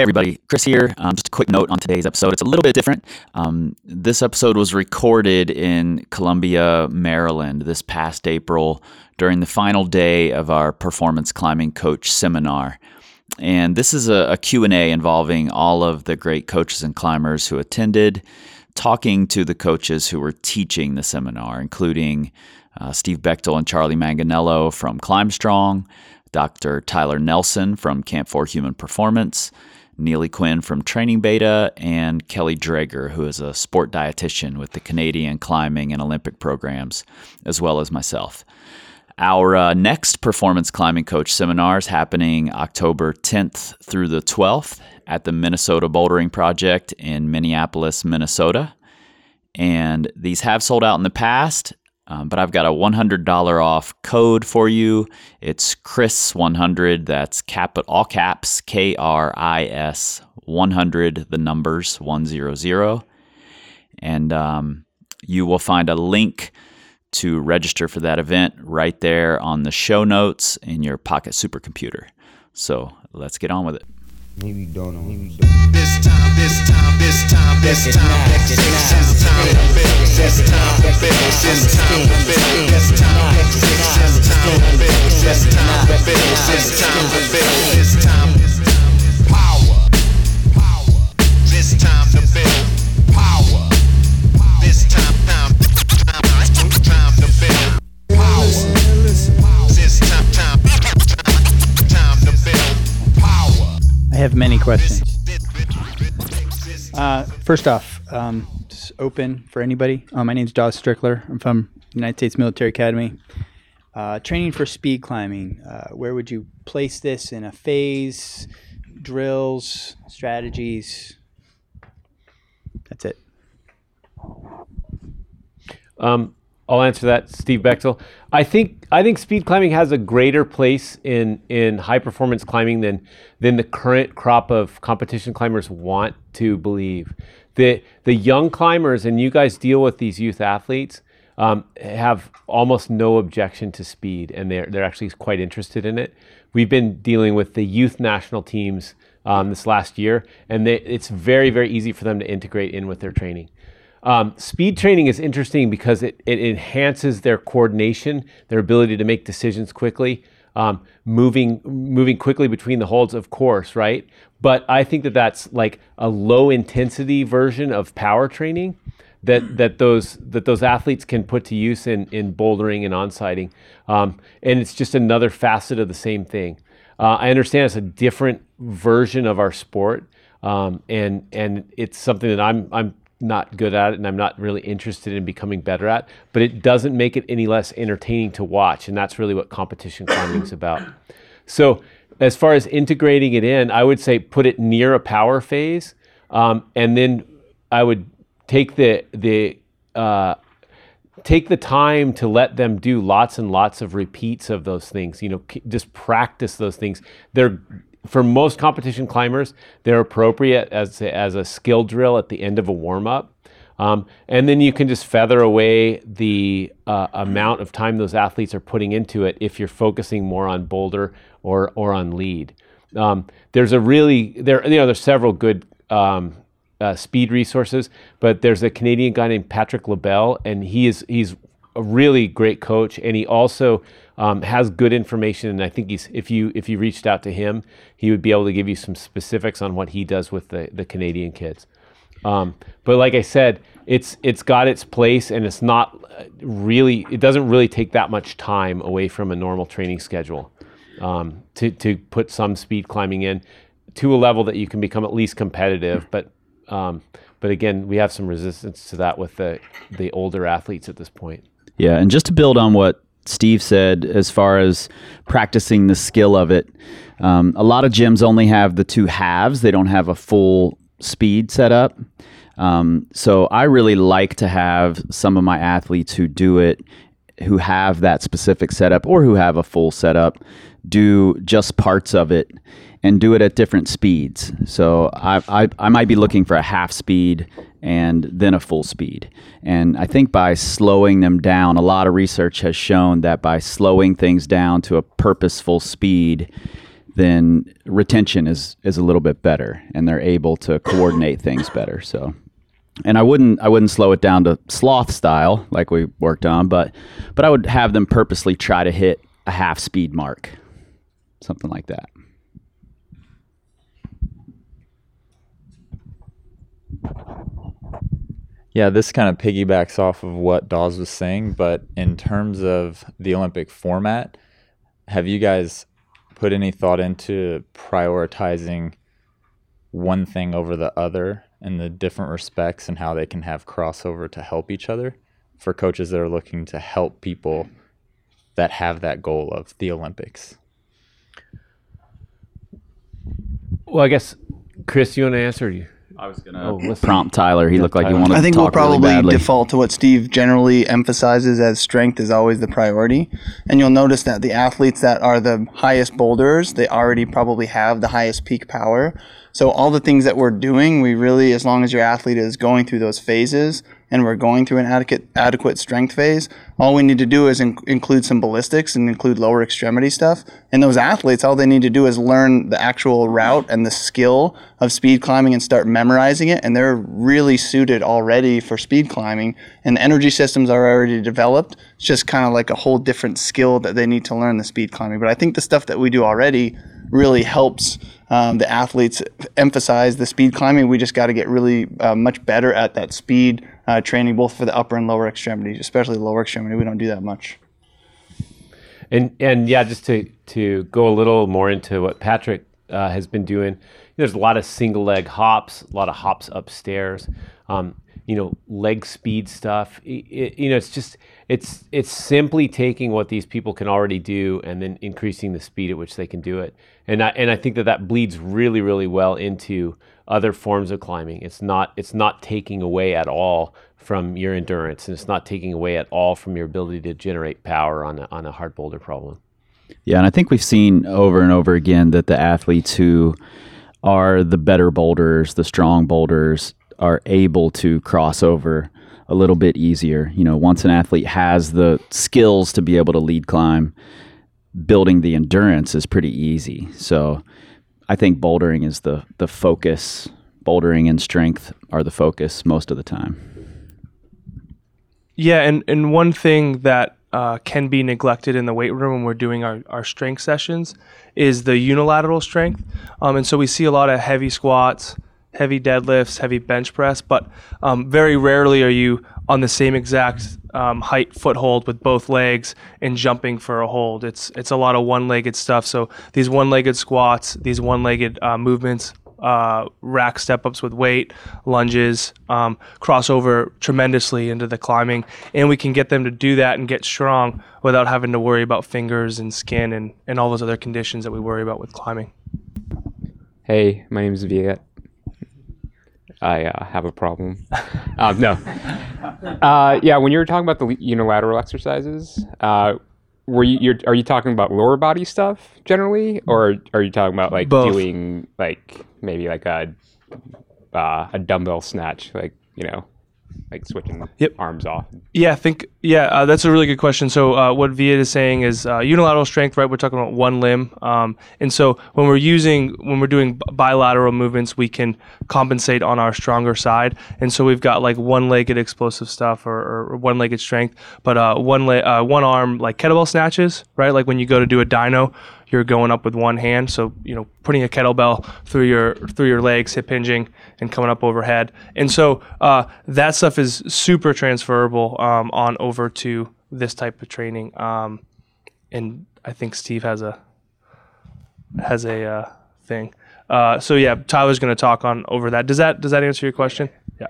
Hey, everybody, Chris here. Um, just a quick note on today's episode. It's a little bit different. Um, this episode was recorded in Columbia, Maryland this past April during the final day of our performance climbing coach seminar. And this is a, a Q&A involving all of the great coaches and climbers who attended, talking to the coaches who were teaching the seminar, including uh, Steve Bechtel and Charlie Manganiello from Climb Strong, Dr. Tyler Nelson from Camp 4 Human Performance, Neely Quinn from Training Beta, and Kelly Drager, who is a sport dietitian with the Canadian climbing and Olympic programs, as well as myself. Our uh, next performance climbing coach seminar is happening October 10th through the 12th at the Minnesota Bouldering Project in Minneapolis, Minnesota. And these have sold out in the past, um, but I've got a $100 off code for you. It's Chris100. That's cap all caps K R I S 100, the numbers 100. And um, you will find a link to register for that event right there on the show notes in your Pocket Supercomputer. So let's get on with it. Maybe don't know. Maybe don't. This time, this time, this time, this time, this time, this time, this time, this time, this time, this time, this time, this time, this time, this time, have many questions. Uh, first off, um, just open for anybody. Uh, my name's Josh Strickler. I'm from United States Military Academy. Uh, training for speed climbing. Uh, where would you place this in a phase? Drills, strategies. That's it. Um, I'll answer that, Steve Bechtel. I think I think speed climbing has a greater place in in high performance climbing than than the current crop of competition climbers want to believe. The the young climbers and you guys deal with these youth athletes um, have almost no objection to speed, and they're they're actually quite interested in it. We've been dealing with the youth national teams um, this last year, and they, it's very very easy for them to integrate in with their training. Um, speed training is interesting because it, it enhances their coordination, their ability to make decisions quickly, um, moving moving quickly between the holds, of course, right? But I think that that's like a low intensity version of power training that that those that those athletes can put to use in in bouldering and on-sighting, um, and it's just another facet of the same thing. Uh, I understand it's a different version of our sport, um, and and it's something that I'm I'm not good at it and I'm not really interested in becoming better at, but it doesn't make it any less entertaining to watch. And that's really what competition climbing is about. So, as far as integrating it in, I would say put it near a power phase. Um, and then I would take the, the, uh, take the time to let them do lots and lots of repeats of those things you know just practice those things they're for most competition climbers, they're appropriate as a, as a skill drill at the end of a warm up. Um, and then you can just feather away the uh, amount of time those athletes are putting into it if you're focusing more on boulder or, or on lead. Um, there's a really there you know there's several good um, uh, speed resources, but there's a Canadian guy named Patrick LaBelle, and he is he's a really great coach, and he also um, has good information, and I think he's if you if you reached out to him, he would be able to give you some specifics on what he does with the the Canadian kids. Um, but like I said, it's it's got its place, and it's not uh, really it doesn't really take that much time away from a normal training schedule um, to to put some speed climbing in to a level that you can become at least competitive, but. Um, but again, we have some resistance to that with the the older athletes at this point. Yeah, and just to build on what Steve said as far as practicing the skill of it. Um, a lot of gyms only have the two halves, they don't have a full speed setup. Um, so I really like to have some of my athletes who do it, who have that specific setup or who have a full setup, do just parts of it and do it at different speeds. So I, I, I might be looking for a half speed and then a full speed. And I think by slowing them down, a lot of research has shown that by slowing things down to a purposeful speed, then retention is is a little bit better, and they're able to coordinate things better. So, and I wouldn't I wouldn't slow it down to sloth style like we worked on, but but I would have them purposely try to hit a half speed mark, something like that. Yeah, this kind of piggybacks off of what Dawes was saying, but in terms of the Olympic format, have you guys put any thought into prioritizing one thing over the other in the different respects and how they can have crossover to help each other for coaches that are looking to help people that have that goal of the Olympics? Well, I guess Chris, you want to answer? You? I was gonna Oh, prompt Tyler. He looked like he Tyler. wanted. I think to we'll talk really probably badly. default to what Steve generally emphasizes as strength is always the priority. And you'll notice that the athletes that are the highest boulders, they already probably have the highest peak power. So all the things that we're doing, we really, as long as your athlete is going through those phases and we're going through an adequate adequate strength phase, all we need to do is in- include some ballistics and include lower extremity stuff. And those athletes, all they need to do is learn the actual route and the skill of speed climbing and start memorizing it. And they're really suited already for speed climbing. And the energy systems are already developed. It's just kind of like a whole different skill that they need to learn the speed climbing. But I think the stuff that we do already really helps um, the athletes emphasize the speed climbing. We just got to get really uh, much better at that speed uh, training, both for the upper and lower extremities, especially the lower extremity. We don't do that much. And and yeah, just to to go a little more into what Patrick uh, has been doing. There's a lot of single leg hops, a lot of hops upstairs. Um, you know, leg speed stuff. I- I- you know, it's just it's it's simply taking what these people can already do and then increasing the speed at which they can do it. And I and I think that that bleeds really really well into other forms of climbing. It's not it's not taking away at all from your endurance, and it's not taking away at all from your ability to generate power on a, on a hard boulder problem. Yeah, and I think we've seen over and over again that the athletes who are the better boulders, the strong boulders, are able to cross over a little bit easier. You know, once an athlete has the skills to be able to lead climb, building the endurance is pretty easy. So I think bouldering is the the focus. Bouldering and strength are the focus most of the time. Yeah, and, and one thing that uh, can be neglected in the weight room when we're doing our, our strength sessions is the unilateral strength. Um, and so we see a lot of heavy squats, heavy deadlifts, heavy bench press, but um, very rarely are you on the same exact um, height foothold with both legs and jumping for a hold. It's it's a lot of one-legged stuff. So these one-legged squats, these one-legged uh, movements uh, rack step ups with weight, lunges, um, cross over tremendously into the climbing. And we can get them to do that and get strong without having to worry about fingers and skin and, and all those other conditions that we worry about with climbing. Hey, my name is Viet. I uh, have a problem. um, no. Uh, yeah, when you were talking about the unilateral exercises, uh, were you you're, are you talking about lower body stuff generally, or are you talking about like Both. doing like maybe like a uh, a dumbbell snatch, like you know, like switching Yep. arms off? Yeah, I think yeah, uh, that's a really good question. So uh, what Viet is saying is uh, unilateral strength, right? We're talking about one limb, um, and so when we're using when we're doing bilateral movements, we can compensate on our stronger side, and so we've got like one-legged explosive stuff or, or one-legged strength, but uh, one le- uh, one arm like kettlebell snatches, right? Like when you go to do a dyno, you're going up with one hand, so you know putting a kettlebell through your through your legs, hip hinging, and coming up overhead, and so uh, that stuff is super transferable um, on over to this type of training. Um, and I think Steve has a has a uh, thing. Uh, so yeah, Tyler's going to talk on over that. Does that does that answer your question? Yeah.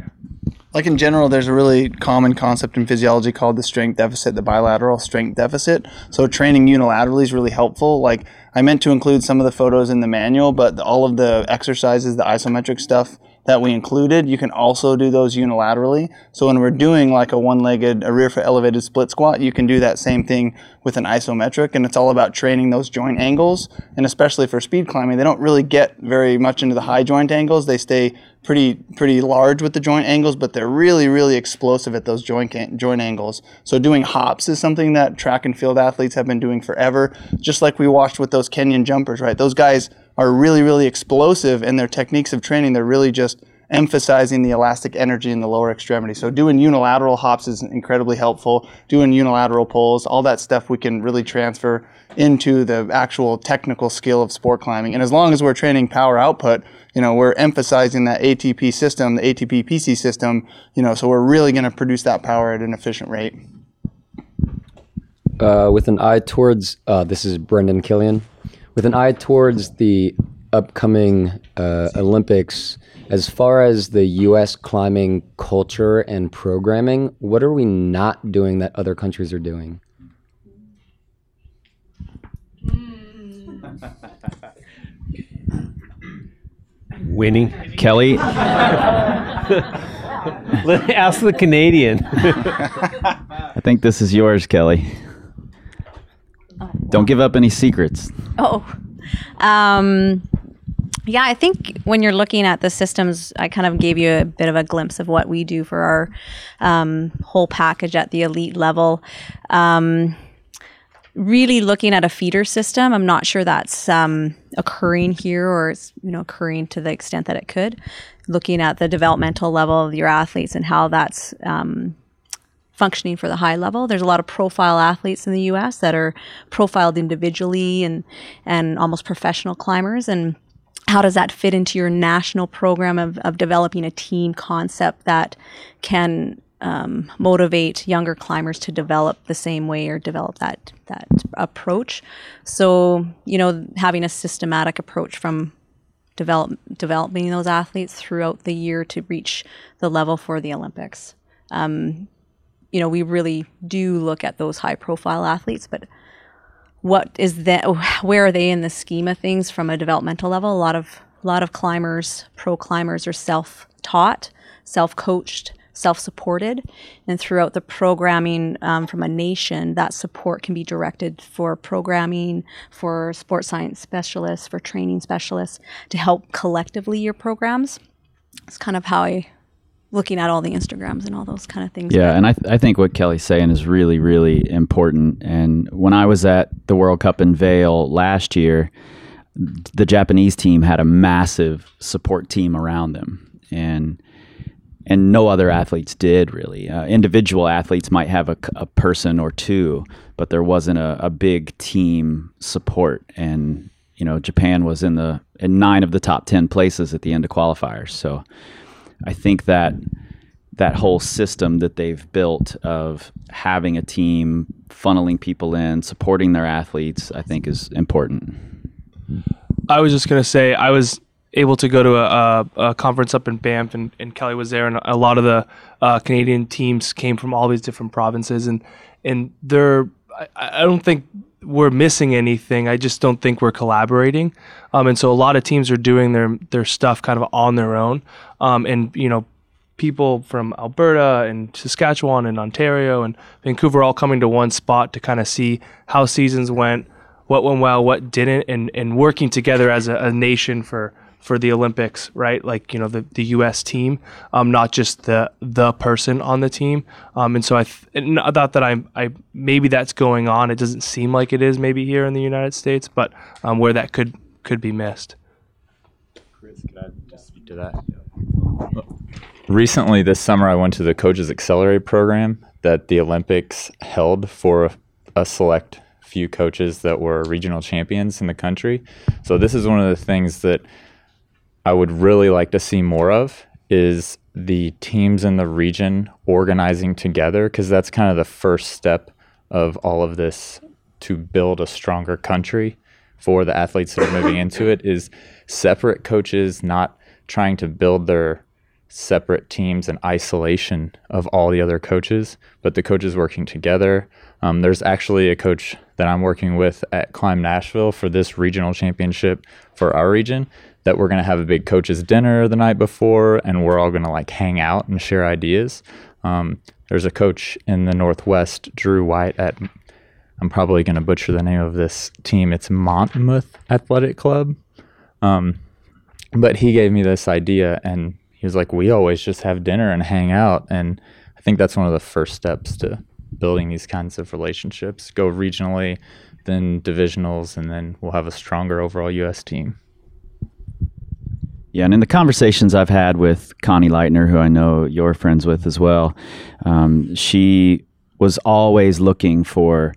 Like in general, there's a really common concept in physiology called the strength deficit, the bilateral strength deficit. So training unilaterally is really helpful. Like I meant to include some of the photos in the manual, but all of the exercises, the isometric stuff, that we included, you can also do those unilaterally. So when we're doing like a one-legged, a rear foot elevated split squat, you can do that same thing with an isometric, and it's all about training those joint angles. And especially for speed climbing, they don't really get very much into the high joint angles. They stay pretty pretty large with the joint angles, but they're really really explosive at those joint joint angles. So doing hops is something that track and field athletes have been doing forever. Just like we watched with those Kenyan jumpers, right? Those guys are really really explosive, and their techniques of training they're really just emphasizing the elastic energy in the lower extremity. So doing unilateral hops is incredibly helpful. Doing unilateral pulls, all that stuff we can really transfer into the actual technical skill of sport climbing. And as long as we're training power output, you know, we're emphasizing that ATP system, the ATP PC system, you know, so we're really going to produce that power at an efficient rate. Uh, with an eye towards, uh, this is Brendan Killian, with an eye towards the upcoming uh, Olympics, as far as the U.S. climbing culture and programming, what are we not doing that other countries are doing? Winning. Kelly, Let ask the Canadian. I think this is yours, Kelly. Don't give up any secrets. Oh, um, yeah, I think when you're looking at the systems, I kind of gave you a bit of a glimpse of what we do for our um, whole package at the elite level. Um, really looking at a feeder system, I'm not sure that's um, occurring here or it's you know occurring to the extent that it could. Looking at the developmental level of your athletes and how that's um, functioning for the high level. There's a lot of profile athletes in the U.S. that are profiled individually and and almost professional climbers and how does that fit into your national program of, of developing a team concept that can um, motivate younger climbers to develop the same way or develop that that approach so you know having a systematic approach from develop developing those athletes throughout the year to reach the level for the olympics um, you know we really do look at those high profile athletes but what is that where are they in the scheme of things from a developmental level? A lot of a lot of climbers pro climbers are self-taught self-coached self-supported. And throughout the programming um, from a nation that support can be directed for programming for sports science specialists for training specialists to help collectively your programs. It's kind of how i looking at all the instagrams and all those kind of things Yeah, and I, th- I think what Kelly's saying is really, really important. And when I was at the World Cup in Vail last year, the Japanese team had a massive support team around them, and and no other athletes did really. Uh, individual athletes might have a, a, person or two, but there wasn't a, a big team support. And you know, Japan was in the in nine of the top ten places at the end of qualifiers. So I think that that whole system that they've built of having a team, funneling people in, supporting their athletes, I think is important. I was just gonna say I was able to go to a, a, a conference up in Banff, and, and Kelly was there, and a lot of the uh, Canadian teams came from all these different provinces, and and they're I, I don't think we're missing anything. I just don't think we're collaborating, um, and so a lot of teams are doing their their stuff kind of on their own, um, and you know. People from Alberta and Saskatchewan and Ontario and Vancouver all coming to one spot to kind of see how seasons went, what went well, what didn't, and, and working together as a, a nation for for the Olympics, right? Like you know the, the U.S. team, um, not just the the person on the team. Um, and so I th- that I I maybe that's going on. It doesn't seem like it is maybe here in the United States, but um, where that could could be missed. Chris, could I just speak to that? Recently, this summer, I went to the Coaches Accelerate program that the Olympics held for a, select few coaches that were regional champions in the country. So this is one of the things that I would really like to see more of is the teams in the region organizing together because that's kind of the first step of all of this to build a stronger country for the athletes that are moving into it is separate coaches not trying to build their separate teams and isolation of all the other coaches, but the coaches working together. Um, there's actually a coach that I'm working with at Climb Nashville for this regional championship for our region that we're going to have a big coaches dinner the night before and we're all going to like hang out and share ideas. Um, there's a coach in the Northwest, Drew White at I'm probably going to butcher the name of this team. It's Monmouth Athletic Club. Um, but he gave me this idea and he was like, we always just have dinner and hang out. And I think that's one of the first steps to building these kinds of relationships. Go regionally, then divisionals, and then we'll have a stronger overall U.S. team. Yeah, and in the conversations I've had with Connie Lightner, who I know you're friends with as well, um, she was always looking for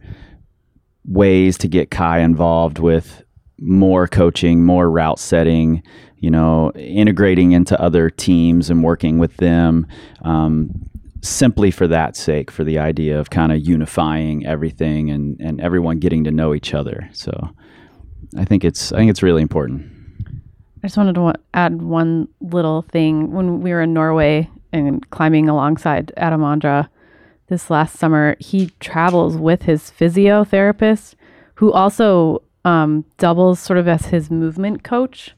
ways to get Kai involved with more coaching, more route setting, you know, integrating into other teams and working with them. Um, simply for that sake, for the idea of kind of unifying everything and, and everyone getting to know each other. So I think it's I think it's really important. I just wanted to add one little thing. When we were in Norway and climbing alongside Adam Ondra this last summer, he travels with his physiotherapist, who also um, doubles sort of as his movement coach.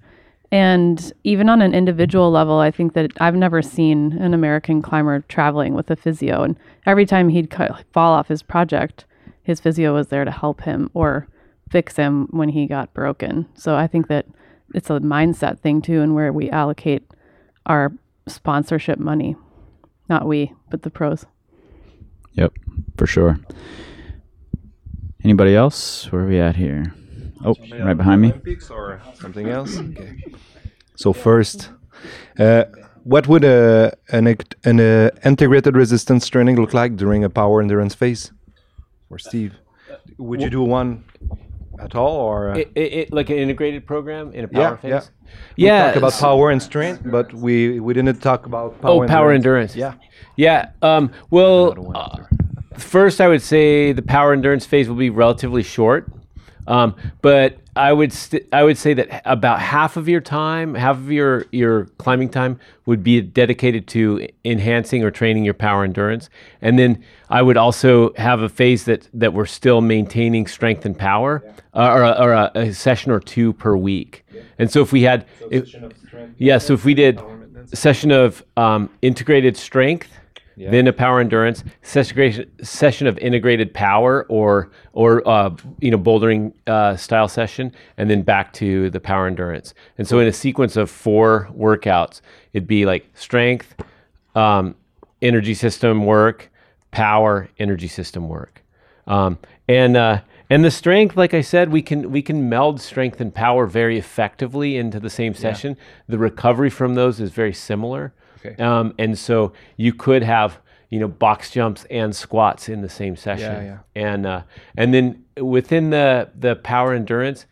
And even on an individual level, I think that I've never seen an American climber traveling with a physio. And every time he'd cut, fall off his project, his physio was there to help him or fix him when he got broken. So I think that it's a mindset thing too, and where we allocate our sponsorship money. Not we, but the pros. Yep, for sure. Anybody else? Where are we at here? Oh, right behind me. Olympics or something else? Okay. So first, uh, what would a, an, an uh, integrated resistance training look like during a power endurance phase? For Steve, would you do one at all, or uh, It, it, it- like an integrated program in a yeah, power yeah. phase. We Yeah, talk about power and strength, but we we didn't talk about power. oh, power endurance. Yeah. Yeah. Um, well, uh, first, I would say the power endurance phase will be relatively short. Um, but I would st- I would say that about half of your time, half of your your climbing time would be dedicated to enhancing or training your power endurance, and then I would also have a phase that that we're still maintaining strength and power, uh, or, a, or a, a session or two per week. And so if we had, if, yeah, so if we did a session of um, integrated strength, then a power endurance session, session of integrated power or or uh, you know bouldering uh, style session, and then back to the power endurance. And so in a sequence of four workouts, it'd be like strength, um, energy system work, power, energy system work, um, and uh, and the strength, like I said, we can we can meld strength and power very effectively into the same session. The recovery from those is very similar. Okay. Um, and so you could have, you know, box jumps and squats in the same session. yeah. And uh, and then within the the power endurance,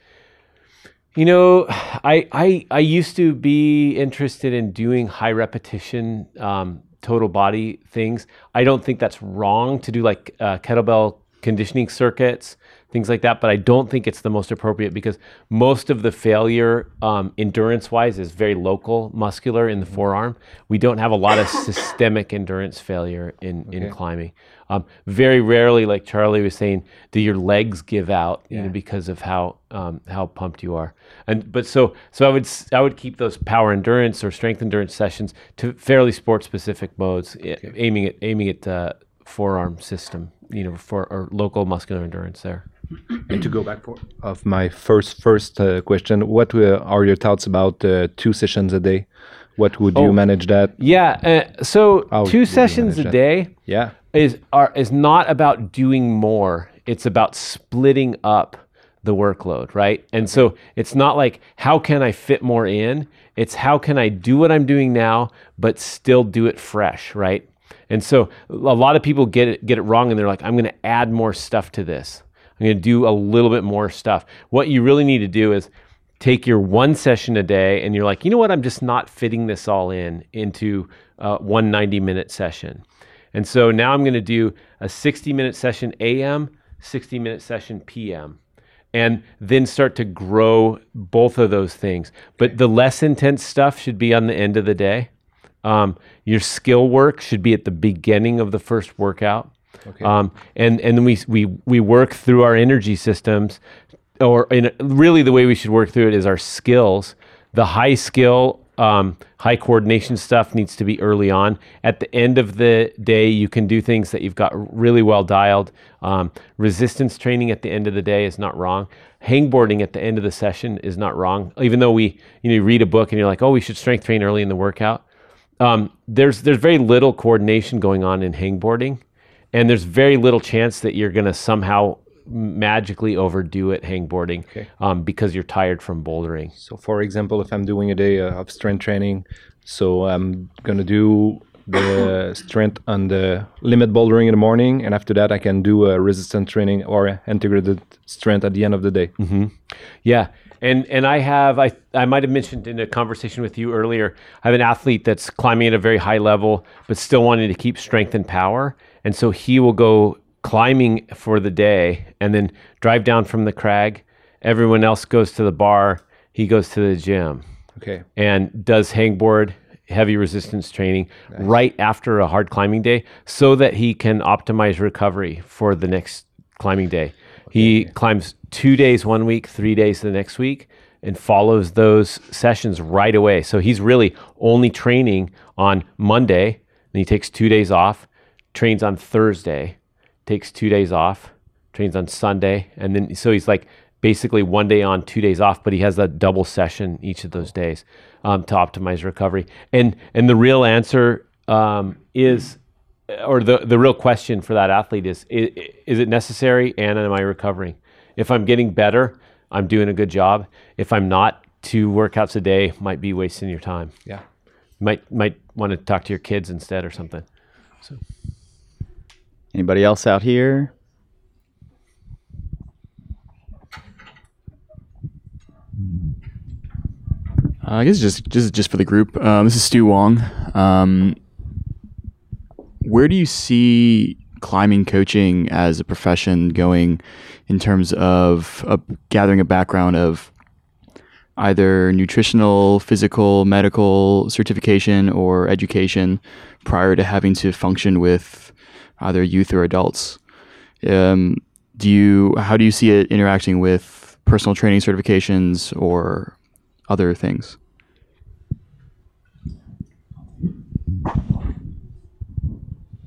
you know, I I I used to be interested in doing high repetition um, total body things. I don't think that's wrong to do like uh, kettlebell conditioning circuits, things like that. But I don't think it's the most appropriate because most of the failure, um, endurance wise, is very local, muscular in the forearm. We don't have a lot of systemic endurance failure in, in climbing. Um, very rarely, like Charlie was saying, do your legs give out, you know, because of how um, how pumped you are. And but so so I would I would keep those power endurance or strength endurance sessions to fairly sport specific modes, i- aiming at aiming at uh, forearm system, you know, for or local muscular endurance there. And to go back for, of my first first uh, question, what uh, are your thoughts about uh, two sessions a day? What would you Oh. manage that? Yeah. Uh, so How two sessions a that? day. Yeah. Is are is not about doing more. It's about splitting up the workload, right? And so it's not like how can I fit more in? It's how can I do what I'm doing now but still do it fresh, right? And so a lot of people get it get it wrong and they're like I'm going to add more stuff to this. I'm going to do a little bit more stuff. What you really need to do is take your one session a day and you're like, you know what, I'm just not fitting this all in into uh, one 90 minute session. And so now I'm going to do a 60 minute session AM, 60 minute session PM, and then start to grow both of those things. But the less intense stuff should be on the end of the day. Um, your skill work should be at the beginning of the first workout. Okay. Um, and and then we we we work through our energy systems, or in really the way we should work through it is our skills the high skill, um, high coordination stuff needs to be early on. At the end of the day, you can do things that you've got really well dialed. Um, resistance training at the end of the day is not wrong. Hangboarding at the end of the session is not wrong. Even though we, you know, you read a book and you're like, oh, we should strength train early in the workout. Um, there's there's very little coordination going on in hangboarding, and there's very little chance that you're going to somehow magically overdo it hangboarding um, because you're tired from bouldering. So, for example, if I'm doing a day uh, of strength training, so I'm gonna do the strength on the limit bouldering in the morning, and after that, I can do a resistance training or integrated strength at the end of the day. Mm-hmm. Yeah, and and I have I I might have mentioned in a conversation with you earlier. I have an athlete that's climbing at a very high level, but still wanting to keep strength and power, and so he will go climbing for the day and then drive down from the crag. Everyone else goes to the bar. He goes to the gym. Okay. And does hangboard heavy resistance training right after a hard climbing day so that he can optimize recovery for the next climbing day. He climbs two days one week, three days the next week, and follows those sessions right away. So he's really only training on Monday, then he takes two days off, trains on Thursday, takes two days off, trains on Sunday, and then so he's like basically one day on, two days off, but he has a double session each of those days um, to optimize recovery. And and the real answer um, is, or the the real question for that athlete is, is, is it necessary, and am I recovering? If I'm getting better, I'm doing a good job. If I'm not, two workouts a day might be wasting your time. Yeah. Might might want to talk to your kids instead or something. So. Anybody else out here? Uh, I guess just just just for the group. Um, this is Stu Wong. Um, where do you see climbing coaching as a profession going in terms of gathering a background of either nutritional, physical, medical certification or education prior to having to function with either youth or adults? Um, do you how do you see it interacting with personal training certifications or other things?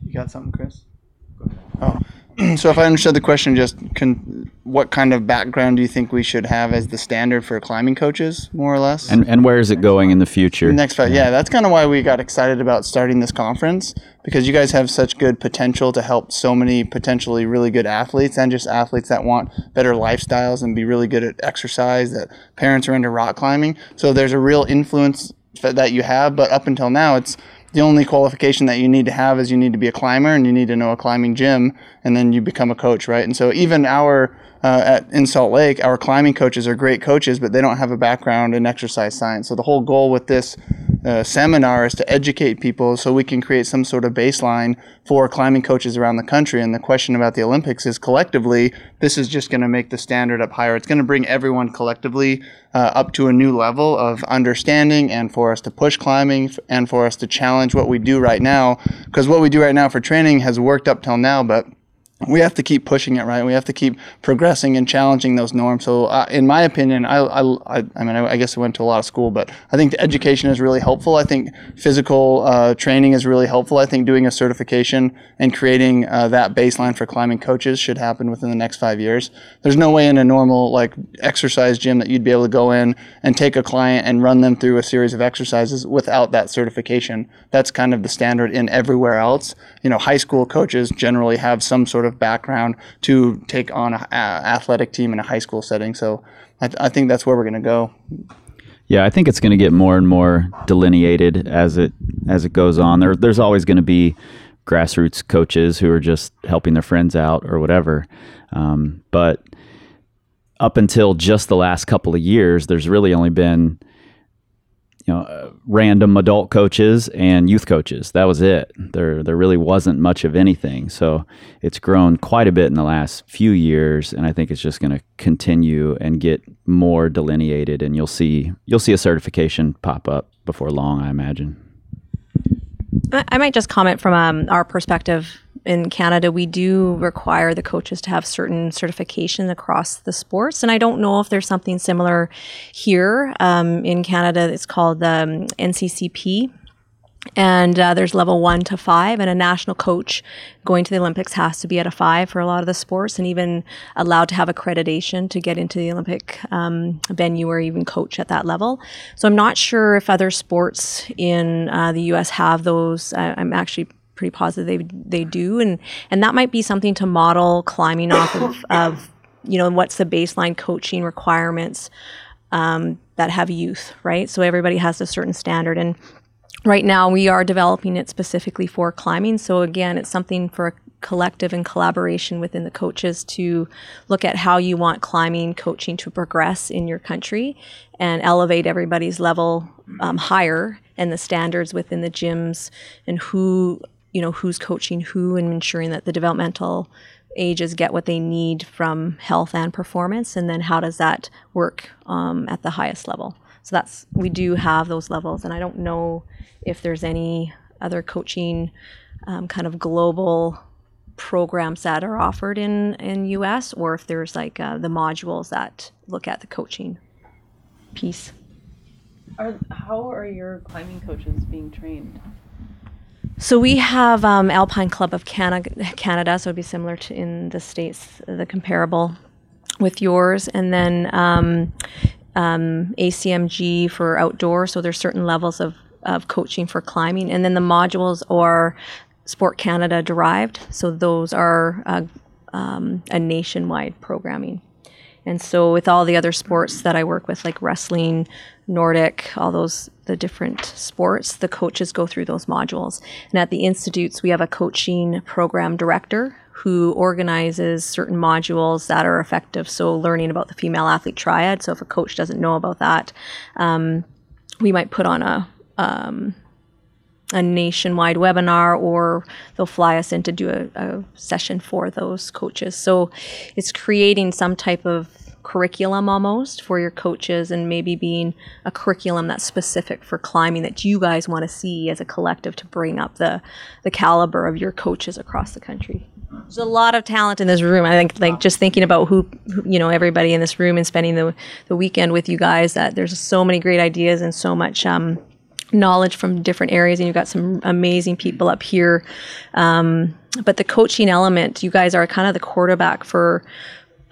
You got something, Chris? Oh, so if I understood the question, just con- what kind of background do you think we should have as the standard for climbing coaches, more or less? And and where is it going in the future? Next five, yeah, that's kind of why we got excited about starting this conference because you guys have such good potential to help so many potentially really good athletes and just athletes that want better lifestyles and be really good at exercise. That parents are into rock climbing, so there's a real influence that you have. But up until now, it's the only qualification that you need to have is you need to be a climber and you need to know a climbing gym, and then you become a coach, right? And so even our uh, at in Salt Lake, our climbing coaches are great coaches, but they don't have a background in exercise science. So the whole goal with this uh, seminar is to educate people so we can create some sort of baseline for climbing coaches around the country. And the question about the Olympics is collectively, this is just going to make the standard up higher. It's going to bring everyone collectively uh, up to a new level of understanding and for us to push climbing and for us to challenge what we do right now. Because what we do right now for training has worked up till now, but we have to keep pushing it, right? We have to keep progressing and challenging those norms. So, uh, in my opinion, I, I, I, I mean, I, I guess I went to a lot of school, but I think the education is really helpful. I think physical uh, training is really helpful. I think doing a certification and creating uh, that baseline for climbing coaches should happen within the next five years. There's no way in a normal like exercise gym that you'd be able to go in and take a client and run them through a series of exercises without that certification. That's kind of the standard in everywhere else. You know, high school coaches generally have some sort of background to take on a, a athletic team in a high school setting. So I, th- I think that's where we're going to go. Yeah, I think it's going to get more and more delineated as it as it goes on. There, there's always going to be grassroots coaches who are just helping their friends out or whatever. Um, but up until just the last couple of years, there's really only been you know uh, random adult coaches and youth coaches. That was it. There there really wasn't much of anything. So it's grown quite a bit in the last few years, and I think it's just going to continue and get more delineated. And you'll see you'll see a certification pop up before long, I imagine. I I might just comment from um, our perspective in Canada, we do require the coaches to have certain certification across the sports. And I don't know if there's something similar here um, in Canada. It's called um, NCCP. And uh, there's level one to five, and a national coach going to the Olympics has to be at a five for a lot of the sports, and even allowed to have accreditation to get into the Olympic um, venue or even coach at that level. So I'm not sure if other sports in uh, the U.S. have those. I, I'm actually pretty positive they they do, and and that might be something to model climbing off of, of you know what's the baseline coaching requirements um, that have youth, right? So everybody has a certain standard. And right now we are developing it specifically for climbing. So again it's something for a collective and collaboration within the coaches to look at how you want climbing coaching to progress in your country and elevate everybody's level um, higher and the standards within the gyms and who you know who's coaching who and ensuring that the developmental ages get what they need from health and performance and then how does that work um, at the highest level so that's we do have those levels and i don't know if there's any other coaching um, kind of global programs that are offered in in us or if there's like uh, the modules that look at the coaching piece Are, how are your climbing coaches being trained? So we have um, Alpine Club of Canada, Canada, so it'd be similar to in the states, the comparable with yours, and then um, um, ACMG for outdoor. So there's certain levels of of coaching for climbing, and then the modules are Sport Canada derived. So those are uh, um, a nationwide programming. And so with all the other sports that I work with, like wrestling, Nordic, all those the different sports, the coaches go through those modules. And at the institutes, we have a coaching program director who organizes certain modules that are effective. So learning about the female athlete triad. So if a coach doesn't know about that, um, we might put on a um, a nationwide webinar or they'll fly us in to do a, a, session for those coaches. So it's creating some type of curriculum almost for your coaches and maybe being a curriculum that's specific for climbing that you guys want to see as a collective to bring up the, the caliber of your coaches across the country. There's a lot of talent in this room. I think like just thinking about who, who you know, everybody in this room and spending the, the weekend with you guys that there's so many great ideas and so much um, knowledge from different areas and you've got some amazing people up here. Um, but the coaching element you guys are kind of the quarterback for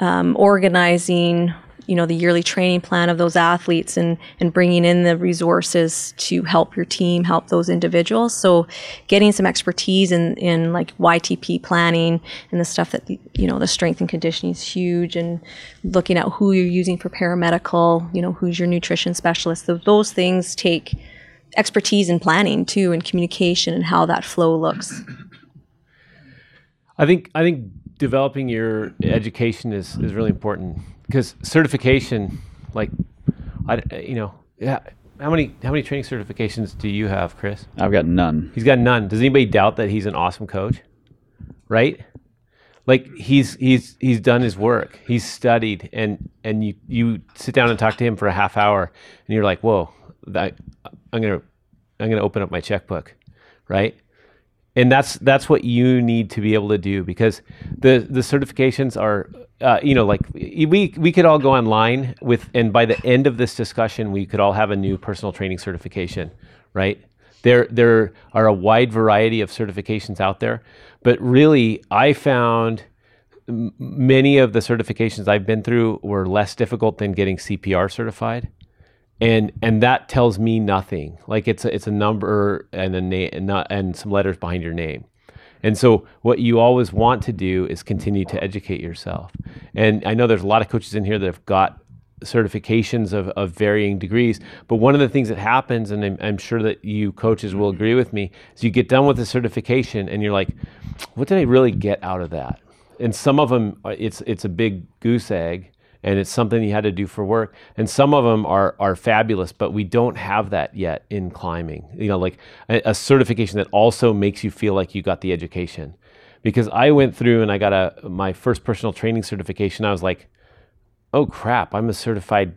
um, organizing you know the yearly training plan of those athletes and and bringing in the resources to help your team help those individuals. So getting some expertise in in like ytp planning and the stuff that the, you know the strength and conditioning is huge and looking at who you're using for paramedical you know who's your nutrition specialist. So those things take expertise in planning too and communication and how that flow looks I think I think developing your education is, is really important because certification, like, I you know, yeah. How many how many training certifications do you have, Chris? I've got none. He's got none. Does anybody doubt that he's an awesome coach? Right? Like he's he's he's done his work. He's studied, and and you you sit down and talk to him for a half hour, and you're like, whoa, that I'm gonna I'm gonna open up my checkbook, right? and that's that's what you need to be able to do because the the certifications are uh, you know like we we could all go online with and by the end of this discussion we could all have a new personal training certification right there there are a wide variety of certifications out there but really i found many of the certifications i've been through were less difficult than getting cpr certified and and that tells me nothing. Like it's a, it's a number and a name and not and some letters behind your name. And so what you always want to do is continue to educate yourself. And I know there's a lot of coaches in here that have got certifications of, of varying degrees. But one of the things that happens, and I'm, I'm sure that you coaches will agree with me, is you get done with the certification and you're like, what did I really get out of that? And some of them, uh, it's it's a big goose egg, and it's something you had to do for work. And some of them are are fabulous, but we don't have that yet in climbing. You know, like a, a certification that also makes you feel like you got the education. Because I went through and I got a my first personal training certification. I was like, oh crap, I'm a certified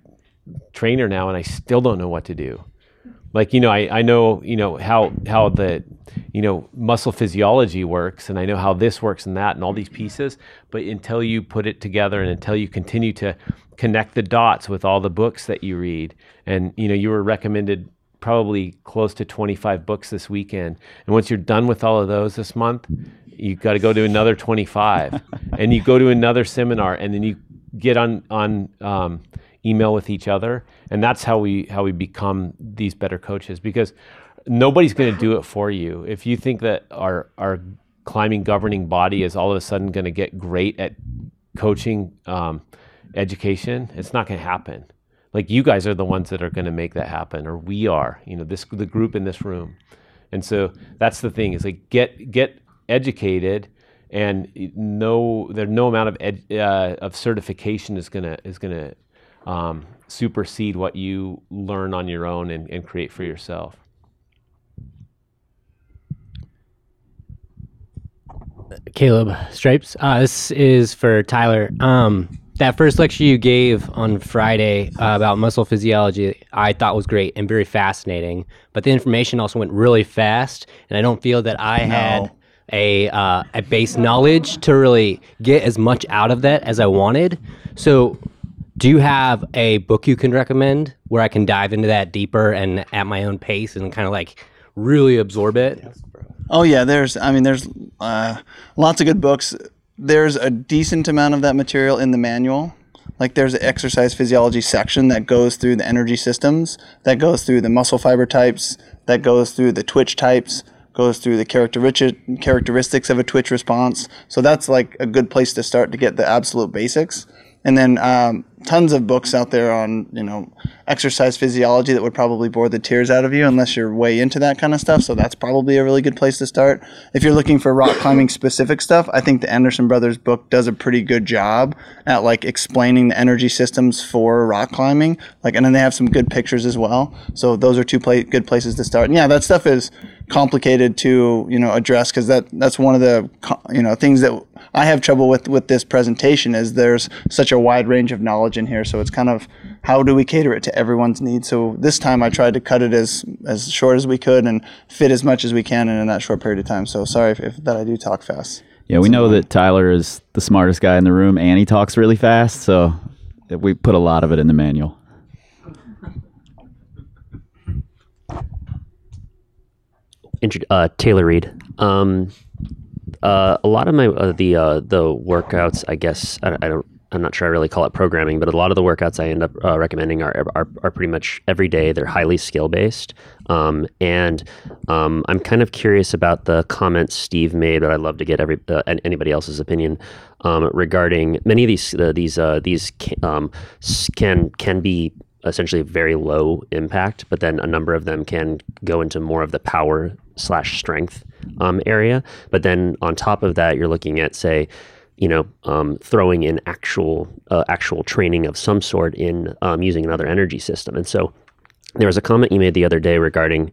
trainer now, and I still don't know what to do. Like you know, I, I know you know how how the you know, muscle physiology works and I know how this works and that and all these pieces. But until you put it together and until you continue to connect the dots with all the books that you read, and you know, you were recommended probably close to 25 books this weekend. And once you're done with all of those this month, you've got to go to another 25 and you go to another seminar and then you get on, on, um, email with each other. And that's how we, how we become these better coaches because nobody's going to do it for you. If you think that our, our climbing governing body is all of a sudden going to get great at coaching, um, education, it's not going to happen like you guys are the ones that are going to make that happen or we are you know this the group in this room and so that's the thing is like get get educated and no there's no amount of ed, uh, of certification is gonna is gonna um, supersede what you learn on your own and, and create for yourself Caleb Stripes. Uh, this is for Tyler. Um, that first lecture you gave on Friday uh, about muscle physiology, I thought was great and very fascinating. But the information also went really fast, and I don't feel that I No. had a uh, a base knowledge to really get as much out of that as I wanted. So, do you have a book you can recommend where I can dive into that deeper and at my own pace and kind of like really absorb it? Oh yeah, there's. I mean, there's uh, lots of good books. There's a decent amount of that material in the manual. Like there's an exercise physiology section that goes through the energy systems, that goes through the muscle fiber types, that goes through the twitch types, goes through the characteristics characteristics of a twitch response. So that's like a good place to start to get the absolute basics. And then um, tons of books out there on you know exercise physiology that would probably bore the tears out of you unless you're way into that kind of stuff. So that's probably a really good place to start. If you're looking for rock climbing specific stuff, I think the Anderson Brothers book does a pretty good job at like explaining the energy systems for rock climbing. Like, and then they have some good pictures as well. So those are two pla- good places to start. And yeah, that stuff is complicated to you know address because that that's one of the you know things that I have trouble with with this presentation is there's such a wide range of knowledge in here. So it's kind of how do we cater it to everyone's needs. So this time I tried to cut it as as short as we could and fit as much as we can in, in that short period of time. So sorry if, if that I do talk fast. Yeah, we know that Tyler is the smartest guy in the room and he talks really fast, so we put a lot of it in the manual. Uh, Taylor Reed. Um, uh, a lot of my uh, the uh, the workouts, I guess I, I don't. I'm not sure I really call it programming, but a lot of the workouts I end up uh, recommending are, are are pretty much every day. They're highly skill based, um, and um, I'm kind of curious about the comments Steve made. But I'd love to get every uh, anybody else's opinion um, regarding many of these these uh, these um, can can be essentially very low impact, but then a number of them can go into more of the power slash strength um, area. But then on top of that, you're looking at say, you know, um, throwing in actual uh, actual training of some sort in um, using another energy system. And so there was a comment you made the other day regarding.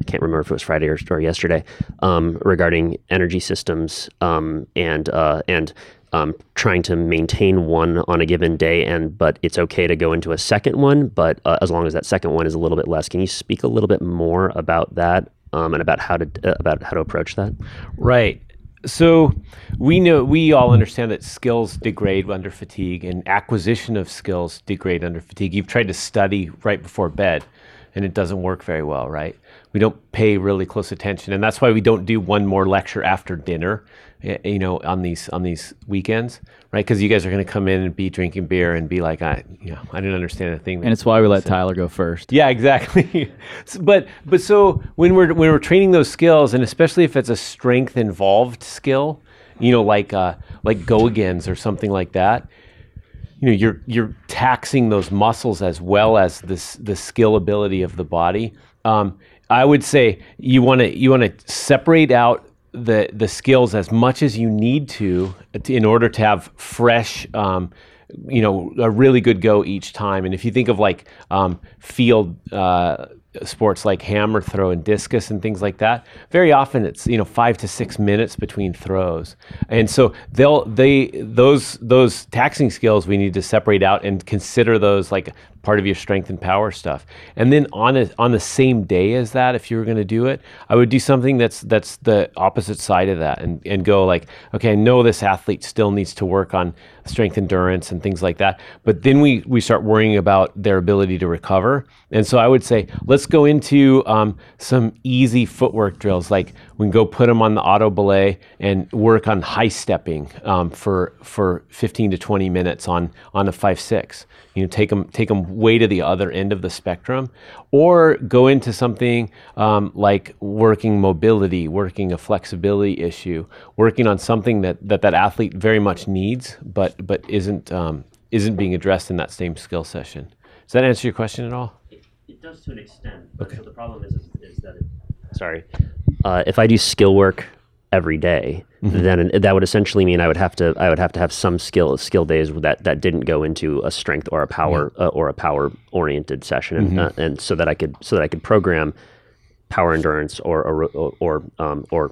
I can't remember if it was Friday or, or yesterday um, regarding energy systems um, and uh, and um, trying to maintain one on a given day, and but it's okay to go into a second one, but uh, as long as that second one is a little bit less. Can you speak a little bit more about that um, and about how to uh, about how to approach that? Right. So we know we all understand that skills degrade under fatigue and acquisition of skills degrade under fatigue. You've tried to study right before bed and it doesn't work very well, right? We don't pay really close attention and that's why we don't do one more lecture after dinner, you know, on these on these weekends, right? Cuz you guys are going to come in and be drinking beer and be like I, you know, I didn't understand a thing. And it's why we let Tyler go first. Yeah, exactly. But but so when we're when we're training those skills, and especially if it's a strength involved skill, you know, like uh, like go agains or something like that, you know, you're you're taxing those muscles as well as this the skill ability of the body. Um, I would say you want to you want to separate out the the skills as much as you need to, in order to have fresh. Um, you know, a really good go each time. And if you think of like um, field uh, sports like hammer throw and discus and things like that, very often it's you know five to six minutes between throws. And so they'll they those those taxing skills we need to separate out and consider those like part of your strength and power stuff. And then on a, on the same day as that, if you were going to do it, I would do something that's that's the opposite side of that, and and go like, okay, I know this athlete still needs to work on strength endurance and things like that, but then we we start worrying about their ability to recover. And so I would say, let's go into um, some easy footwork drills, like we can go put them on the auto belay and work on high stepping um, for for 15 to 20 minutes on on a five six. You know, take them take them way to the other end of the spectrum, or go into something um, like working mobility, working a flexibility issue, working on something that that, that athlete very much needs, but but isn't um, isn't being addressed in that same skill session. Does that answer your question at all? It does to an extent. But So the problem is, is, is that, it, sorry, uh, if I do skill work every day, Mhm. then that would essentially mean I would have to I would have to have some skill skill days that that didn't go into a strength or a power uh, or a power oriented session, and, Mhm. uh, and so that I could so that I could program power endurance or or or or, um, or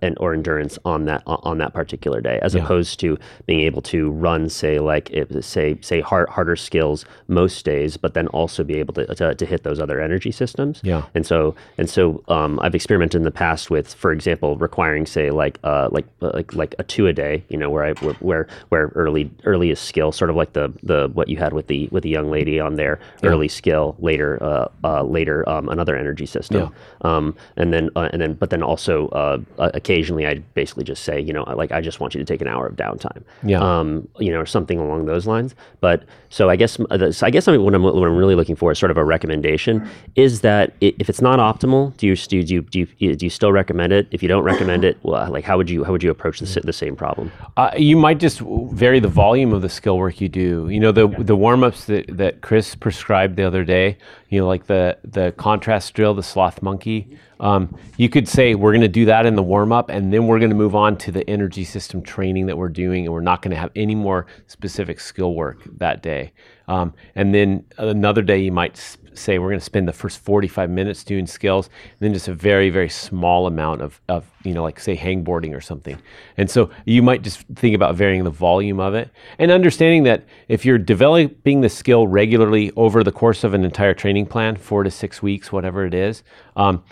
and or endurance on that on that particular day, as Yeah. opposed to being able to run, say like if, say say hard, harder skills most days, but then also be able to, to to hit those other energy systems. Yeah. And so and so um, I've experimented in the past with, for example, requiring say like uh, like like like a two a day, you know, where I where where early earliest skill, sort of like the the what you had with the with the young lady on there, Yeah. early skill, later uh, uh, later um, another energy system. Yeah. Um, and then uh, and then but then also uh, uh, occasionally I basically just say you know like I just want you to take an hour of downtime. Yeah. Um, you know, or something along those lines. But so I guess uh, so I guess I mean, what I'm what I'm really looking for is sort of a recommendation. Is that if it's not optimal, do you do you do you, do you still recommend it? If you don't recommend it, well, like how would you how would you approach the, the same problem? Uh, you might just vary the volume of the skill work you do. You know, the the warm ups that, that Kris prescribed the other day. You know, like the the contrast drill, the sloth monkey. Um, you could say we're going to do that in the warm up, and then we're going to move on to the energy system training that we're doing, and we're not going to have any more specific skill work that day. Um, and then another day, you might say we're going to spend the first 45 minutes doing skills, and then just a very, very small amount of, of you know, like say hangboarding or something. And so you might just think about varying the volume of it and understanding that if you're developing the skill regularly over the course of an entire training plan, four to six weeks, whatever it is, um,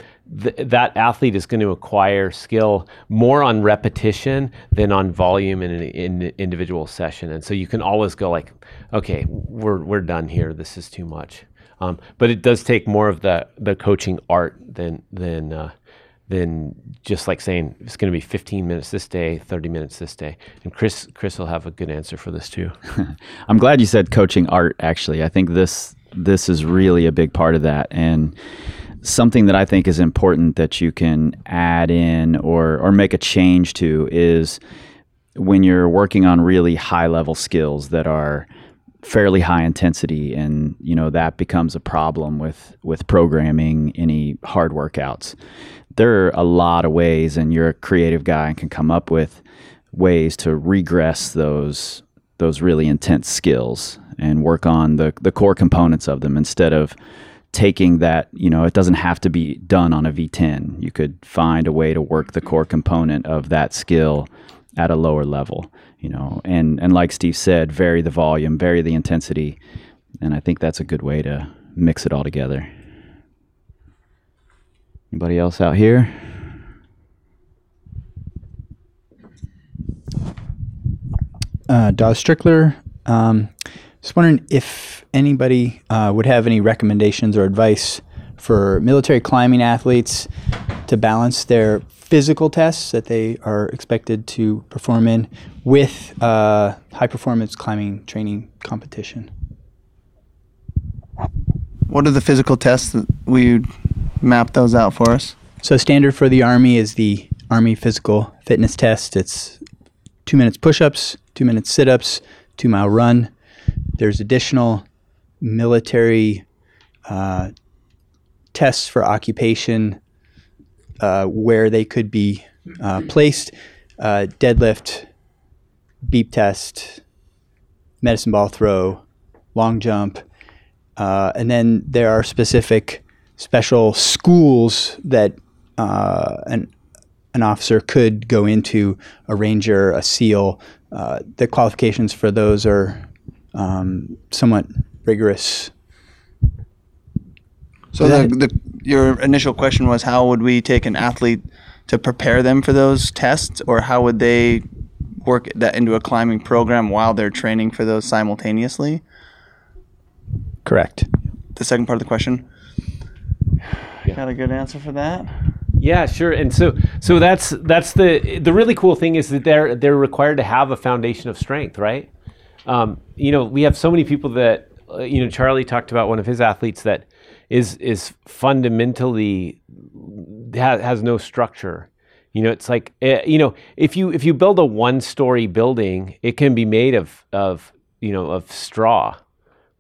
th- that athlete is going to acquire skill more on repetition than on volume in an in individual session. And so you can always go like, okay, we're, we're done here. This is too much. Um, but it does take more of the, the coaching art than, than, uh, than just like saying it's going to be 15 minutes this day, 30 minutes this day. And Kris, Kris will have a good answer for this too. I'm glad you said coaching art. Actually, I think this this is really a big part of that, and something that I think is important that you can add in or or make a change to is when you're working on really high level skills that are fairly high intensity and you know that becomes a problem with with programming any hard workouts. There are a lot of ways and you're a creative guy and can come up with ways to regress those those really intense skills and work on the the core components of them instead of taking that you know it doesn't have to be done on a V10 you could find a way to work the core component of that skill at a lower level you know and and like Steve said vary the volume vary the intensity and I think that's a good way to mix it all together anybody else out here uh, Dawes Strickler. Um, just wondering if anybody uh, would have any recommendations or advice for military climbing athletes to balance their physical tests that they are expected to perform in with uh, high performance climbing training competition. What are the physical tests that we map those out for us? So standard for the Army is the Army Physical Fitness Test. It's two minutes push-ups, two minutes sit-ups, two mile run. There's additional military uh, tests for occupation uh, where they could be uh, placed. Uh, deadlift, beep test, medicine ball throw, long jump, uh, and then there are specific special schools that uh, an an officer could go into, a ranger, a SEAL. Uh, the qualifications for those are um, somewhat rigorous So the, the your initial question was how would we take an athlete to prepare them for those tests, or how would they work that into a climbing program while they're training for those simultaneously? Correct. The second part of the question. Got a good answer for that? Yeah, sure. And so so that's that's the the really cool thing is that they're they're required to have a foundation of strength, right? Um, you know, we have so many people that uh, you know. Charlie talked about one of his athletes that is is fundamentally ha- has no structure. You know, it's like uh, you know if you if you build a one story building, it can be made of of you know of straw,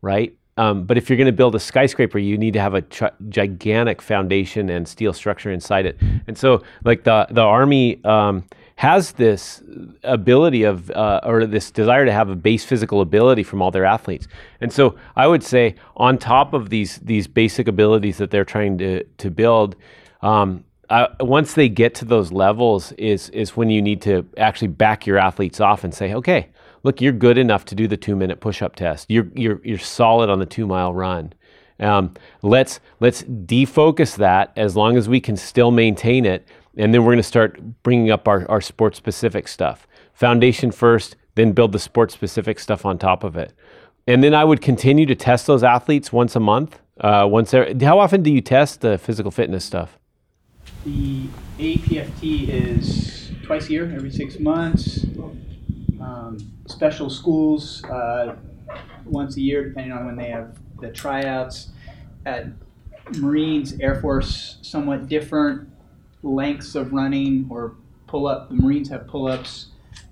right? Um, but if you're going to build a skyscraper, you need to have a ch- gigantic foundation and steel structure inside it. And so, like the the army um, has this ability of uh, or this desire to have a base physical ability from all their athletes. And so, I would say on top of these these basic abilities that they're trying to to build. Um, uh, once they get to those levels, is is when you need to actually back your athletes off and say, okay, look, you're good enough to do the two minute push up test. You're you're you're solid on the two mile run. Um, let's let's defocus that as long as we can still maintain it, and then we're going to start bringing up our our sport specific stuff. Foundation first, then build the sports specific stuff on top of it. And then I would continue to test those athletes once a month. Uh, once how often do you test the physical fitness stuff? The APFT is twice a year, every six months. Um, special schools uh, once a year, depending on when they have the tryouts. At Marines, Air Force, somewhat different lengths of running or pull up. The Marines have pull ups,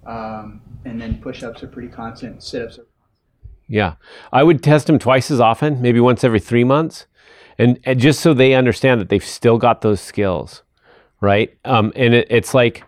um, and then push ups are pretty constant. Sit ups are Yeah, I would test them twice as often, maybe once every three months, and, and just so they understand that they've still got those skills, right? Um, and it, it's like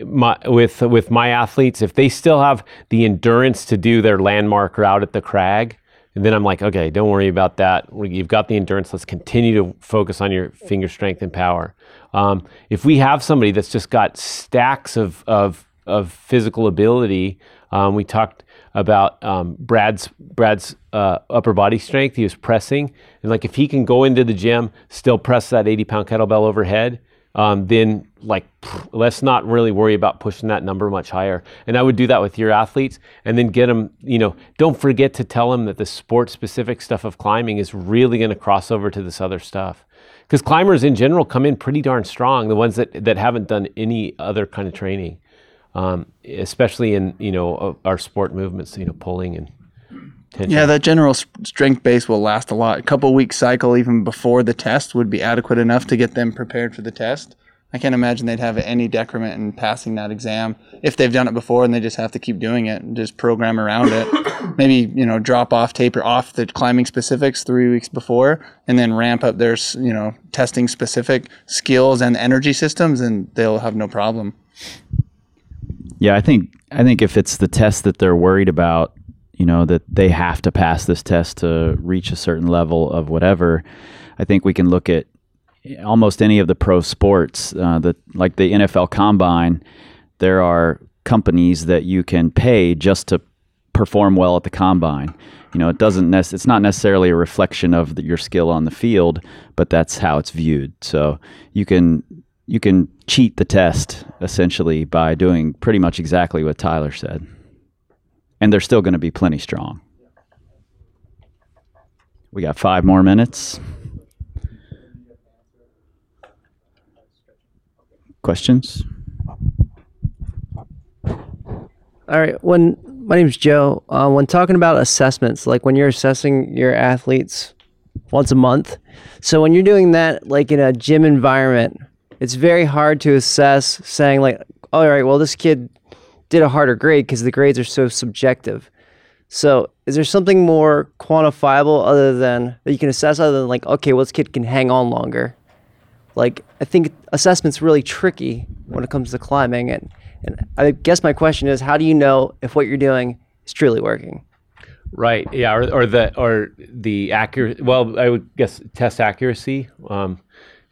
my, with with my athletes, if they still have the endurance to do their landmark route at the crag, and then I'm like, okay, don't worry about that. You've got the endurance. Let's continue to focus on your finger strength and power. Um, if we have somebody that's just got stacks of of, of physical ability, um, we talked about um, Brad's Brad's uh, upper body strength. He was pressing, and like if he can go into the gym, still press that 80 pound kettlebell overhead, um, then like pff, let's not really worry about pushing that number much higher. And I would do that with your athletes, and then get them. You know, don't forget to tell them that the sport specific stuff of climbing is really going to cross over to this other stuff. Because climbers in general come in pretty darn strong. The ones that that haven't done any other kind of training um, especially in you know our sport movements, you know, pulling and tension. Yeah, that general strength base will last a lot. A couple week cycle even before the test would be adequate enough to get them prepared for the test. I can't imagine they'd have any decrement in passing that exam if they've done it before and they just have to keep doing it and just program around it. Maybe you know drop off, taper off the climbing specifics three weeks before, and then ramp up their you know testing specific skills and energy systems, and they'll have no problem. Yeah, I think I think if it's the test that they're worried about, you know, that they have to pass this test to reach a certain level of whatever, I think we can look at almost any of the pro sports, uh, the like the NFL Combine. There are companies that you can pay just to perform well at the combine. You know, it doesn't nec- it's not necessarily a reflection of the, your skill on the field, but that's how it's viewed. So you can you can cheat the test essentially by doing pretty much exactly what Tyler said. And they're still going to be plenty strong. We got 5 more minutes. Questions? All right. When my name's Joe, uh, when talking about assessments, like when you're assessing your athletes once a month, so when you're doing that, like in a gym environment, it's very hard to assess. Saying like, all right, well, this kid did a harder grade because the grades are so subjective. So, is there something more quantifiable other than that you can assess, other than like, okay, well, this kid can hang on longer? Like, I think assessment's really tricky when it comes to climbing, and and I guess my question is, how do you know if what you're doing is truly working? Right. Yeah. Or, or the or the accurate. Well, I would guess test accuracy. Um,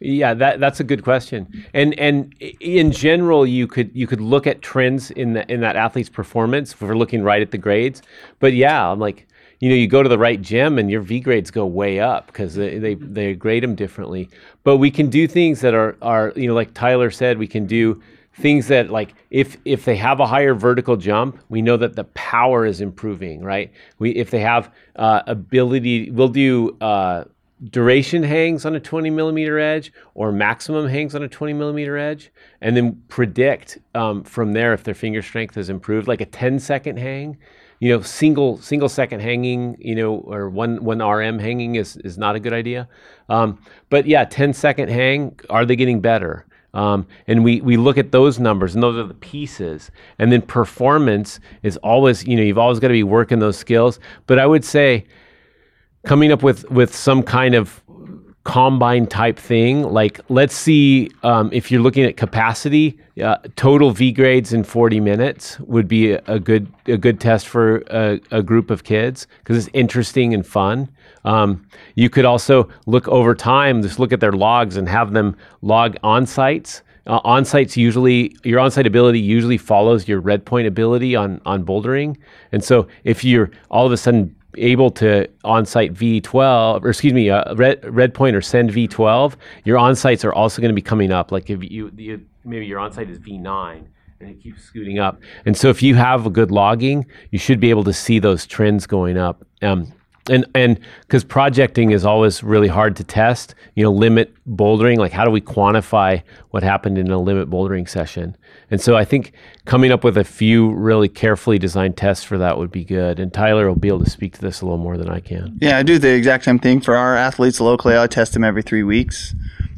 yeah, that that's a good question. And and in general, you could you could look at trends in the in that athlete's performance for looking right at the grades. But yeah, I'm like you know, you go to the right gym and your V grades go way up because they, they they grade them differently. But we can do things that are are you know, like Tyler said, we can do things that like if if they have a higher vertical jump we know that the power is improving right we if they have uh, ability we'll do uh, duration hangs on a 20 millimeter edge or maximum hangs on a 20 millimeter edge and then predict um, from there if their finger strength has improved like a 10 second hang you know single single second hanging you know or one one rm hanging is is not a good idea um, but yeah 10 second hang are they getting better um, and we, we look at those numbers, and those are the pieces. And then performance is always, you know, you've always got to be working those skills. But I would say coming up with, with some kind of combine type thing, like let's see um, if you're looking at capacity, uh, total V grades in 40 minutes would be a, a good a good test for a, a group of kids because it's interesting and fun. Um, you could also look over time, just look at their logs and have them log on sites. Uh, on sites usually your on site ability usually follows your red point ability on on bouldering, and so if you're all of a sudden able to on site V12 or excuse me uh, red red point or send V12, your on sites are also going to be coming up. Like if you, you maybe your on site is V9 and it keeps scooting up, and so if you have a good logging, you should be able to see those trends going up. Um, and and because projecting is always really hard to test you know limit bouldering? Like how do we quantify what happened in a limit bouldering session? And so i think coming up with a few really carefully designed tests for that would be good. And tyler will be able to speak to this a little more than i can. Yeah, I do the exact same thing for our athletes locally. I test them every three weeks,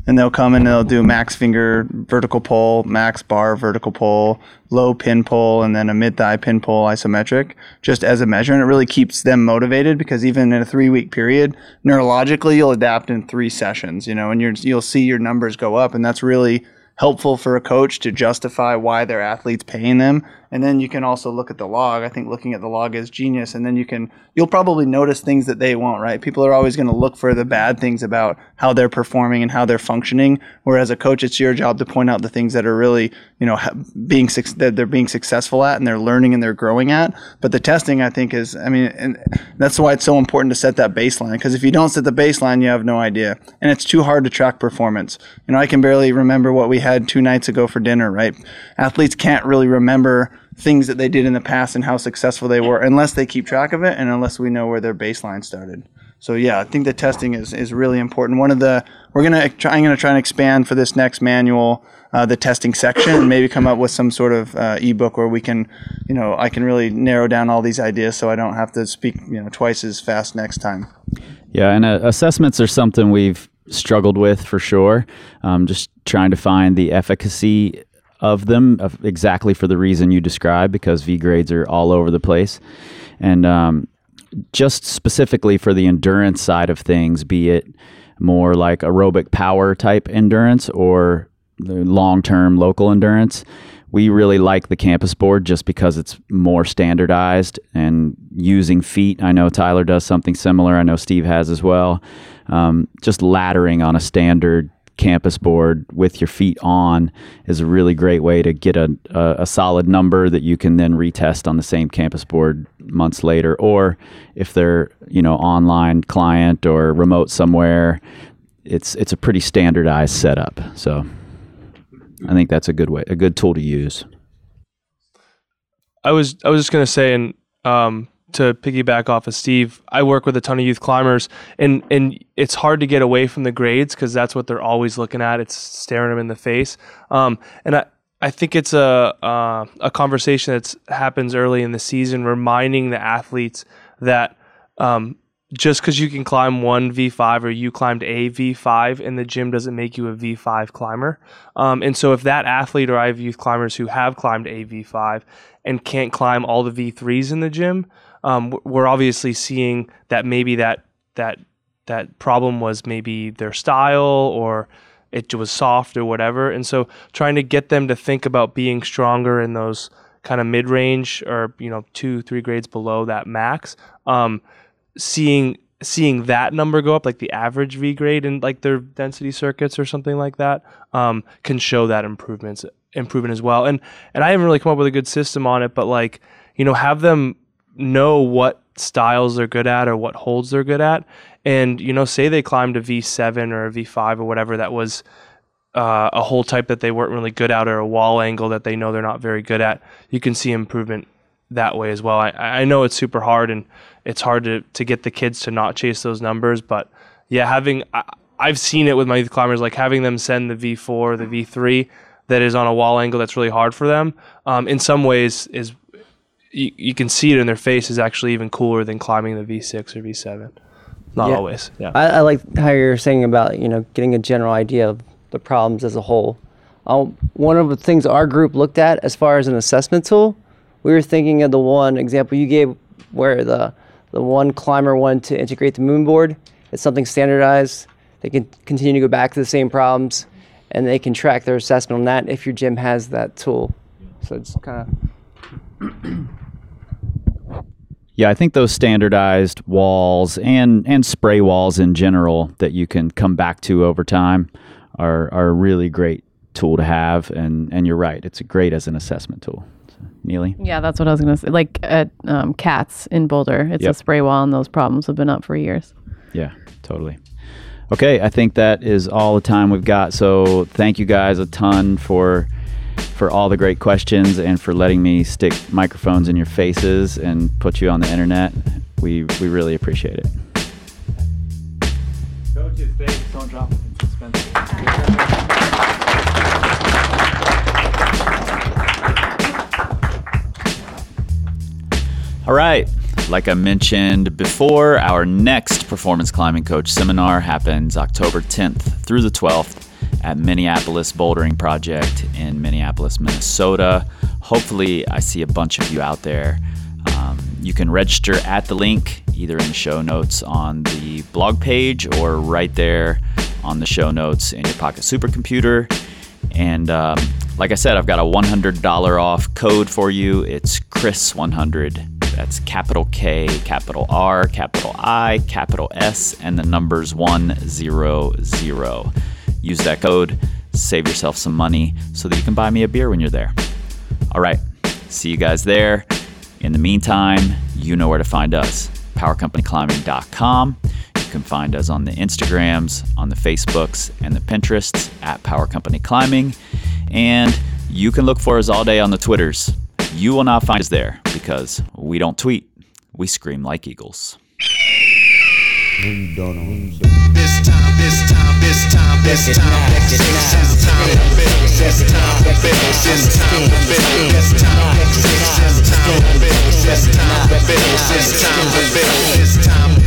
and they'll come and they'll do max finger vertical pull, max bar vertical pull, low pin pull, and then a mid thigh pin pull isometric, just as a measure. And it really keeps them motivated because even in a three week period, neurologically you'll adapt in three sessions, you know, and you're, you'll see your numbers go up, and that's really helpful for a coach to justify why their athlete's paying them. And then you can also look at the log. I think looking at the log is genius. And then you can, you'll probably notice things that they won't, right? People are always going to look for the bad things about how they're performing and how they're functioning. Whereas a coach, it's your job to point out the things that are really, you know, being, that they're being successful at and they're learning and they're growing at. But the testing, I think is, I mean, and that's why it's so important to set that baseline. Because if you don't set the baseline, you have no idea. And it's too hard to track performance. You know, I can barely remember what we had two nights ago for dinner, right? Athletes can't really remember things that they did in the past and how successful they were unless they keep track of it and unless we know where their baseline started. So yeah, I think the testing is, is really important. One of the we're gonna try, I'm gonna try and expand for this next manual uh, the testing section and maybe come up with some sort of uh, ebook where we can, you know, I can really narrow down all these ideas so I don't have to speak you know twice as fast next time. Yeah, and uh, assessments are something we've struggled with for sure. Um, just trying to find the efficacy of them of exactly for the reason you described, because V grades are all over the place. And um, just specifically for the endurance side of things, be it more like aerobic power type endurance or long term local endurance, we really like the campus board just because it's more standardized and using feet. I know Tyler does something similar. I know Steve has as well. Um, just laddering on a standard campus board with your feet on is a really great way to get a, a, a solid number that you can then retest on the same campus board months later. Or if they're you know online client or remote somewhere, it's it's a pretty standardized setup. So I think that's a good way, a good tool to use. I was I was just gonna say, and um, to piggyback off of Steve, I work with a ton of youth climbers, and and it's hard to get away from the grades because that's what they're always looking at. It's staring them in the face, um, and I. I think it's a uh, a conversation that happens early in the season, reminding the athletes that um, just because you can climb one V5 or you climbed a V5 in the gym doesn't make you a V5 climber. Um, and so, if that athlete or I have youth climbers who have climbed a V5 and can't climb all the V3s in the gym, um, we're obviously seeing that maybe that that that problem was maybe their style or it was soft or whatever. And so, trying to get them to think about being stronger in those kind of mid range or you know two three grades below that max. Um, seeing seeing that number go up, like the average V grade in like their density circuits or something like that, um, can show that improvements improvement as well. And and I haven't really come up with a good system on it, but like you know, have them know what styles they're good at or what holds they're good at. And, you know, say they climbed a V7 or a V5 or whatever that was uh, a hold type that they weren't really good at or a wall angle that they know they're not very good at, you can see improvement that way as well. I, I know it's super hard and it's hard to, to get the kids to not chase those numbers, but yeah, having I, I've seen it with my youth climbers, like having them send the V4, the V3 that is on a wall angle that's really hard for them. Um, in some ways, is you, you can see it in their face is actually even cooler than climbing the V6 or V7. Not Yeah. always. Yeah. I, I like how you're saying about you know getting a general idea of the problems as a whole. Um, one of the things our group looked at as far as an assessment tool, we were thinking of the one example you gave where the the one climber wanted to integrate the moon board. It's something standardized. They can continue to go back to the same problems, and they can track their assessment on that if your gym has that tool. So it's kind of Yeah, I think those standardized walls and and spray walls in general that you can come back to over time are are a really great tool to have. And and you're right, it's great as an assessment tool. So, Neely. Yeah, that's what I was gonna say. Like at um, Cats in Boulder, it's a spray wall, and those problems have been up for years. Yeah, totally. Okay, I think that is all the time we've got. So thank you guys a ton for for all the great questions and for letting me stick microphones in your faces and put you on the internet. We we really appreciate it. Coaches, thanks. Don't drop it in suspense. All right. Like I mentioned before, our next performance climbing coach seminar happens October 10th through the 12th at Minneapolis Bouldering Project in Minneapolis, Minnesota. Hopefully, I see a bunch of you out there. Um, you can register at the link either in the show notes on the blog page or right there on the show notes in your pocket supercomputer. And um, like I said, I've got a $100 off code for you. It's KRIS100. That's capital K, capital R, capital I, capital S, and the numbers 100. Use that code, save yourself some money so that you can buy me a beer when you're there. All right, see you guys there. In the meantime, you know where to find us powercompanyclimbing.com. You can find us on the Instagrams, on the Facebooks, and the Pinterests at Power Company Climbing. And you can look for us all day on the Twitters. You will not find us there because we don't tweet, we scream like eagles. This time, this time, this time, this time, this time, this time to finish. This time to finish. This time to finish. This time to finish. This time to finish. This time to finish. This time to finish. This time